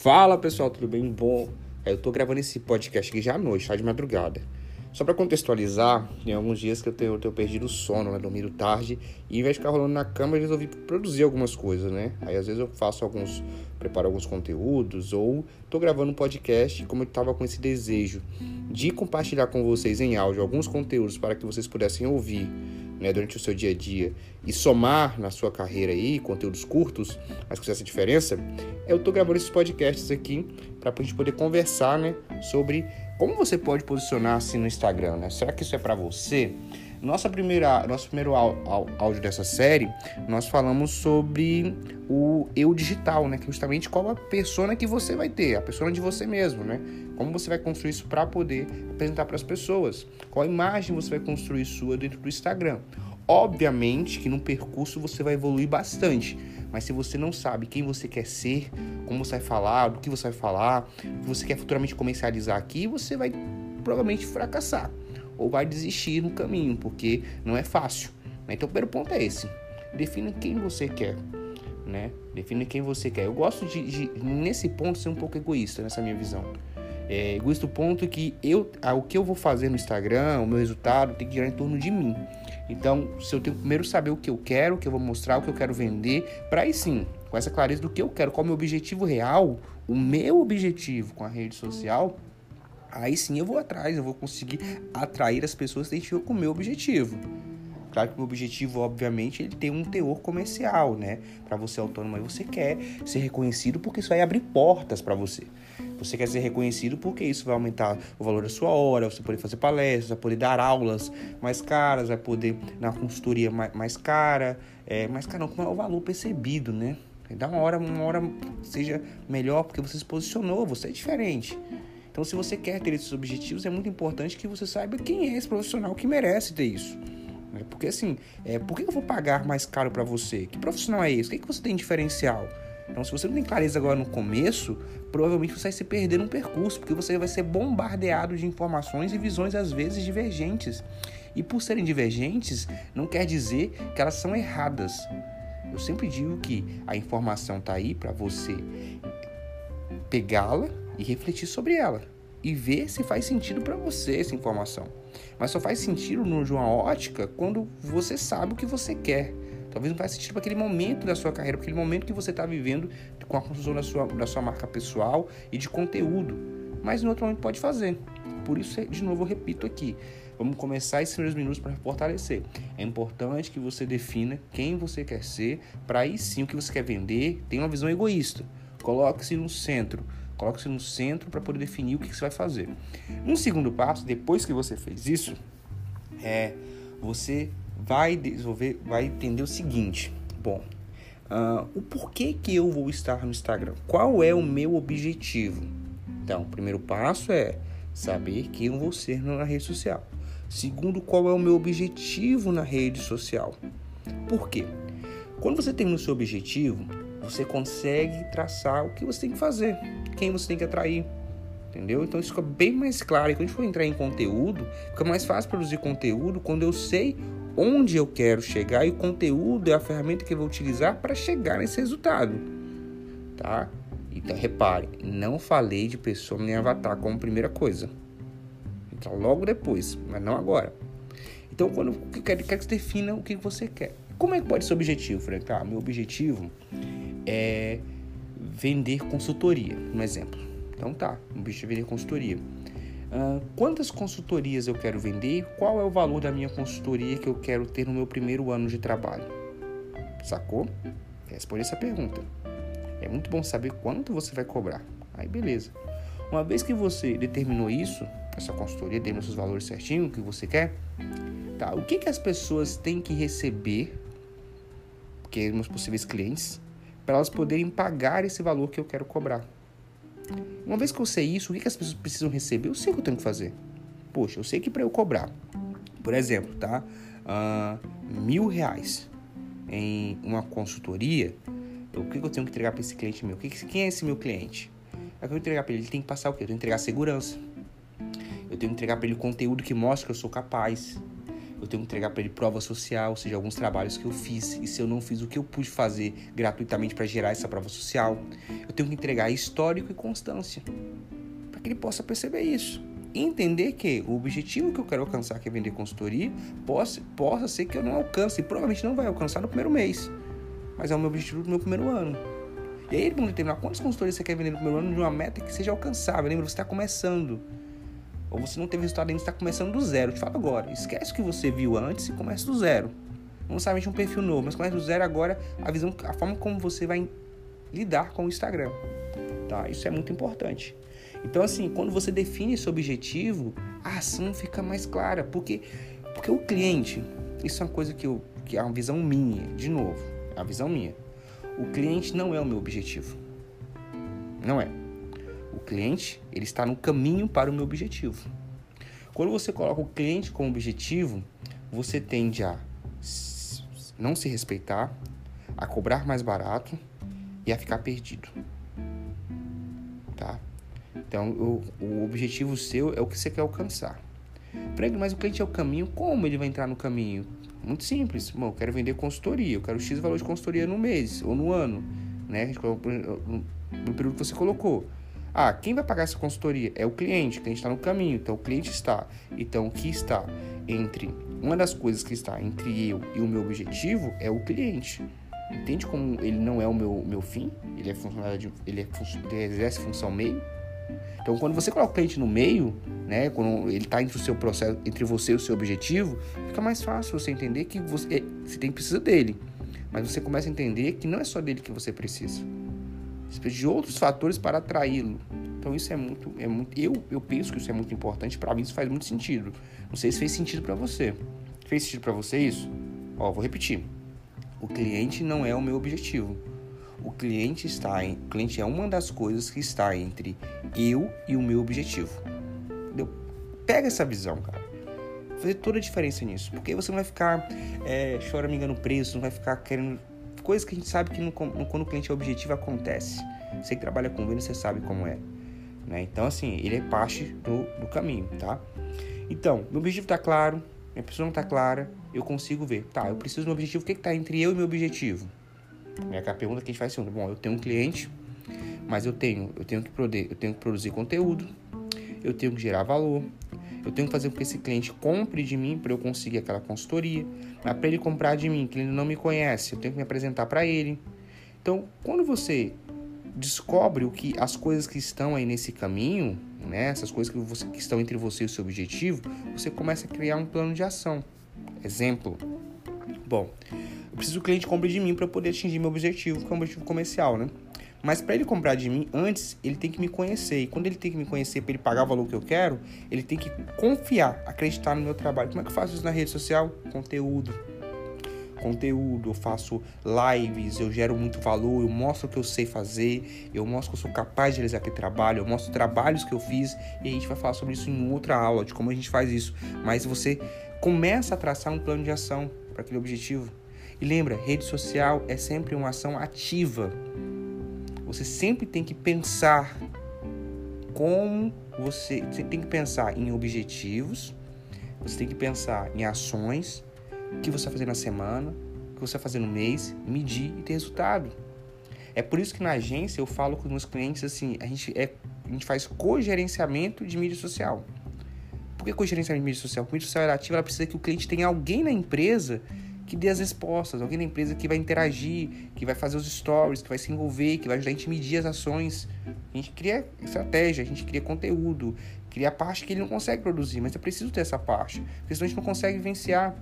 Fala pessoal, tudo bem? Bom, eu tô gravando esse podcast aqui já à noite, tá de madrugada. Só para contextualizar, tem alguns dias que eu tenho, eu tenho perdido o sono, né? Dormindo tarde. E em vez de ficar rolando na cama, eu resolvi produzir algumas coisas, né? Aí às vezes eu faço alguns. preparo alguns conteúdos, ou tô gravando um podcast, como eu tava com esse desejo de compartilhar com vocês em áudio alguns conteúdos para que vocês pudessem ouvir né, durante o seu dia a dia e somar na sua carreira aí conteúdos curtos, mas com essa diferença, eu estou gravando esses podcasts aqui para a gente poder conversar, né, sobre como você pode posicionar assim no Instagram, né? Será que isso é para você? Nossa primeira, nosso primeiro áudio dessa série, nós falamos sobre o eu digital, né? Que é justamente qual a persona que você vai ter, a persona de você mesmo, né? Como você vai construir isso para poder apresentar para as pessoas? Qual imagem você vai construir sua dentro do Instagram? Obviamente que no percurso você vai evoluir bastante, mas se você não sabe quem você quer ser, como você vai falar, do que você vai falar, o que você quer futuramente comercializar aqui, você vai provavelmente fracassar ou vai desistir no caminho, porque não é fácil. Né? Então, o primeiro ponto é esse: defina quem você quer. Né? Defina quem você quer. Eu gosto de, de, nesse ponto, ser um pouco egoísta, nessa minha visão. É, egoísta o ponto que eu, o que eu vou fazer no Instagram, o meu resultado, tem que girar em torno de mim. Então, se eu tenho primeiro saber o que eu quero, o que eu vou mostrar, o que eu quero vender, para aí sim, com essa clareza do que eu quero, qual é o meu objetivo real, o meu objetivo com a rede social, aí sim eu vou atrás, eu vou conseguir atrair as pessoas que com o meu objetivo. Claro que o meu objetivo, obviamente, ele tem um teor comercial, né? Para você autônomo, aí você quer ser reconhecido porque isso vai abrir portas para você. Você quer ser reconhecido porque isso vai aumentar o valor da sua hora, você poder fazer palestras, vai poder dar aulas mais caras, vai poder uma consultoria mais, mais cara, é, mais caro, como é o valor percebido, né? Dá uma hora, uma hora seja melhor porque você se posicionou, você é diferente. Então, se você quer ter esses objetivos, é muito importante que você saiba quem é esse profissional que merece ter isso. Né? Porque assim, é, por que eu vou pagar mais caro para você? Que profissional é esse? O que, é que você tem diferencial? Então, se você não tem clareza agora no começo, provavelmente você vai se perder no percurso, porque você vai ser bombardeado de informações e visões às vezes divergentes. E por serem divergentes, não quer dizer que elas são erradas. Eu sempre digo que a informação está aí para você pegá-la e refletir sobre ela e ver se faz sentido para você essa informação. Mas só faz sentido de uma ótica quando você sabe o que você quer. Talvez não faz sentido para aquele momento da sua carreira, para aquele momento que você está vivendo com a construção da sua, da sua marca pessoal e de conteúdo. Mas em outro momento pode fazer. Por isso, de novo, eu repito aqui. Vamos começar esses primeiros minutos para fortalecer. É importante que você defina quem você quer ser, para aí sim o que você quer vender. Tem uma visão egoísta. Coloque-se no centro. Coloque-se no centro para poder definir o que, que você vai fazer. Um segundo passo, depois que você fez isso, é você vai desenvolver, vai entender o seguinte: bom, uh, o porquê que eu vou estar no Instagram? Qual é o meu objetivo? Então, o primeiro passo é saber quem eu vou ser na rede social. Segundo, qual é o meu objetivo na rede social? Por quê? Quando você tem o seu objetivo, você consegue traçar o que você tem que fazer, quem você tem que atrair, entendeu? Então isso fica bem mais claro. E quando a gente for entrar em conteúdo, fica mais fácil produzir conteúdo quando eu sei onde eu quero chegar e o conteúdo é a ferramenta que eu vou utilizar para chegar nesse resultado, tá? Então repare, não falei de pessoa nem avatar como primeira coisa. Então logo depois, mas não agora. Então quando eu quero, quero que você defina o que você quer. Como é que pode ser objetivo, Frank? Ah, meu objetivo é vender consultoria, um exemplo. Então tá, o objetivo é vender consultoria. Uh, quantas consultorias eu quero vender? Qual é o valor da minha consultoria que eu quero ter no meu primeiro ano de trabalho? Sacou? Responde essa pergunta. É muito bom saber quanto você vai cobrar. Aí beleza. Uma vez que você determinou isso, essa consultoria, determinou seus valores certinho, o que você quer, tá? O que, que as pessoas têm que receber, que é meus possíveis clientes, para elas poderem pagar esse valor que eu quero cobrar. Uma vez que eu sei isso, o que, que as pessoas precisam receber? Eu sei o que eu tenho que fazer. Poxa, eu sei que para eu cobrar, por exemplo, tá? Uh, mil reais em uma consultoria, o que, que eu tenho que entregar para esse cliente meu? Quem é esse meu cliente? É que eu entregar para ele, ele tem que passar o quê? Eu tenho que entregar segurança. Eu tenho que entregar para ele conteúdo que mostra que eu sou capaz. Eu tenho que entregar para ele prova social, ou seja, alguns trabalhos que eu fiz e se eu não fiz o que eu pude fazer gratuitamente para gerar essa prova social. Eu tenho que entregar histórico e constância para que ele possa perceber isso. Entender que o objetivo que eu quero alcançar, que é vender consultoria, possa, possa ser que eu não alcance, e provavelmente não vai alcançar no primeiro mês, mas é o meu objetivo do meu primeiro ano. E aí ele vai determinar quantas consultorias você quer vender no primeiro ano de uma meta que seja alcançável. Lembra, você está começando. Ou você não teve resultado ainda, está começando do zero. Te falo agora. Esquece o que você viu antes e comece do zero. Não necessariamente um perfil novo, mas comece do zero agora a visão, a forma como você vai lidar com o Instagram. Tá? Isso é muito importante. Então, assim, quando você define esse objetivo, a ação fica mais clara. Porque, porque o cliente, isso é uma coisa que, eu, que é uma visão minha, de novo, é uma visão minha. O cliente não é o meu objetivo. Não é. O cliente, ele está no caminho para o meu objetivo. Quando você coloca o cliente como objetivo, você tende a não se respeitar, a cobrar mais barato e a ficar perdido. Tá? Então, o, o objetivo seu é o que você quer alcançar. Mas o cliente é o caminho, como ele vai entrar no caminho? Muito simples. Bom, eu quero vender consultoria, eu quero X valor de consultoria no mês ou no ano, né? No período que você colocou. Ah, quem vai pagar essa consultoria? É o cliente, o cliente está no caminho, então o cliente está. Então, o que está entre. Uma das coisas que está entre eu e o meu objetivo é o cliente. Entende como ele não é o meu, meu fim? Ele é funcionário de, ele, é, ele exerce função meio? Então, quando você coloca o cliente no meio, né, quando ele está entre o seu processo, entre você e o seu objetivo, fica mais fácil você entender que você, é, você tem precisa dele, mas você começa a entender que não é só dele que você precisa. De outros fatores para atraí-lo. Então isso é muito, é muito, eu, eu penso que isso é muito importante. Para mim isso faz muito sentido. Não sei se fez sentido para você. Fez sentido para você isso? Ó, vou repetir. O cliente não é o meu objetivo. O cliente está em, o cliente é uma das coisas que está entre eu e o meu objetivo. Entendeu? Pega essa visão, cara. Fazer toda a diferença nisso, porque você não vai ficar é, choramingando preço, não vai ficar querendo coisas que a gente sabe que no, quando o cliente é objetivo acontece. Você que trabalha com venda, você sabe como é. Né? Então, assim, ele é parte do, do caminho, tá? Então, meu objetivo está claro, minha pessoa não está clara, eu consigo ver. Tá, eu preciso do meu objetivo, o que está entre eu e meu objetivo? É a pergunta que a gente faz assim, bom, eu tenho um cliente, mas eu tenho, eu tenho que produzir, eu tenho que produzir conteúdo, eu tenho que gerar valor, eu tenho que fazer com que esse cliente compre de mim para eu conseguir aquela consultoria, mas para ele comprar de mim, que ele não me conhece, eu tenho que me apresentar para ele. Então, quando você descobre o que as coisas que estão aí nesse caminho, né, essas coisas que, você, que estão entre você e o seu objetivo, você começa a criar um plano de ação. Exemplo. Bom, eu preciso que o cliente compre de mim para poder atingir meu objetivo, que é um objetivo comercial, né? Mas para ele comprar de mim, antes ele tem que me conhecer. E quando ele tem que me conhecer para ele pagar o valor que eu quero, ele tem que confiar, acreditar no meu trabalho. Como é que eu faço isso na rede social? Conteúdo. Conteúdo, eu faço lives, eu gero muito valor, eu mostro o que eu sei fazer, eu mostro que eu sou capaz de realizar aquele trabalho, eu mostro trabalhos que eu fiz e a gente vai falar sobre isso em outra aula, de como a gente faz isso. Mas você começa a traçar um plano de ação para aquele objetivo. E lembra, rede social é sempre uma ação ativa. Você sempre tem que pensar como você, você tem que pensar em objetivos, você tem que pensar em ações que você vai fazer na semana, que você vai fazer no mês, medir e ter resultado. É por isso que na agência eu falo com os meus clientes assim, a gente, é, a gente faz cogerenciamento de mídia social. Por que cogerenciamento de mídia social? Porque a mídia social é ativa, ela precisa que o cliente tenha alguém na empresa que dê as respostas, alguém da empresa que vai interagir, que vai fazer os stories, que vai se envolver, que vai ajudar a gente a medir as ações. A gente cria estratégia, a gente cria conteúdo, cria a parte que ele não consegue produzir, mas é preciso ter essa parte, porque senão a gente não consegue vivenciar.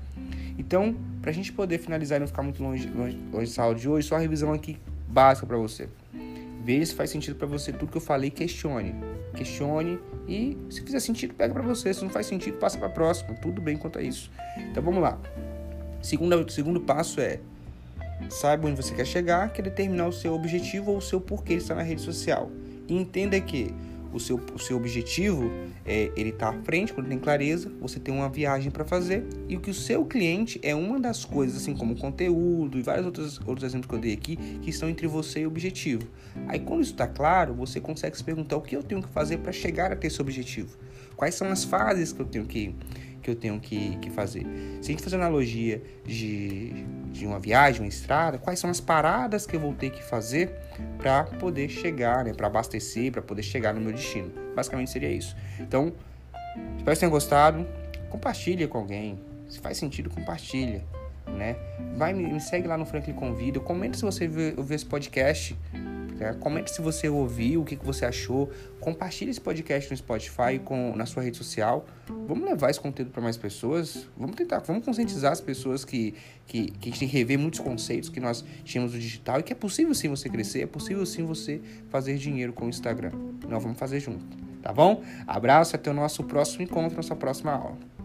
Então, para a gente poder finalizar e não ficar muito longe, longe, longe da aula de hoje, só a revisão aqui básica para você. Veja se faz sentido para você tudo que eu falei, questione. Questione e se fizer sentido, pega para você. Se não faz sentido, passa para próxima. Tudo bem quanto a isso. Então vamos lá. Segundo, segundo passo é saiba onde você quer chegar, que é determinar o seu objetivo ou o seu porquê estar na rede social. E entenda que o seu, o seu objetivo é ele está à frente, quando tem clareza, você tem uma viagem para fazer e o que o seu cliente é uma das coisas, assim como conteúdo e vários outros, outros exemplos que eu dei aqui, que estão entre você e o objetivo. Aí quando isso está claro, você consegue se perguntar o que eu tenho que fazer para chegar a ter esse objetivo. Quais são as fases que eu tenho que que eu tenho que, que fazer. Se a gente fazer analogia de, de uma viagem, uma estrada, quais são as paradas que eu vou ter que fazer para poder chegar, né? Para abastecer, para poder chegar no meu destino. Basicamente seria isso. Então, espero que tenham gostado. Compartilha com alguém. Se faz sentido, compartilha. Né? Vai, me segue lá no Franklin Convida. Comenta se você ouviu esse podcast. Né? Comente se você ouviu, o que, que você achou. Compartilhe esse podcast no Spotify, com, na sua rede social. Vamos levar esse conteúdo para mais pessoas. Vamos tentar, vamos conscientizar as pessoas que, que, que a gente tem que rever muitos conceitos que nós tínhamos no digital e que é possível sim você crescer, é possível sim você fazer dinheiro com o Instagram. Nós vamos fazer junto, tá bom? Abraço, até o nosso próximo encontro, nossa próxima aula.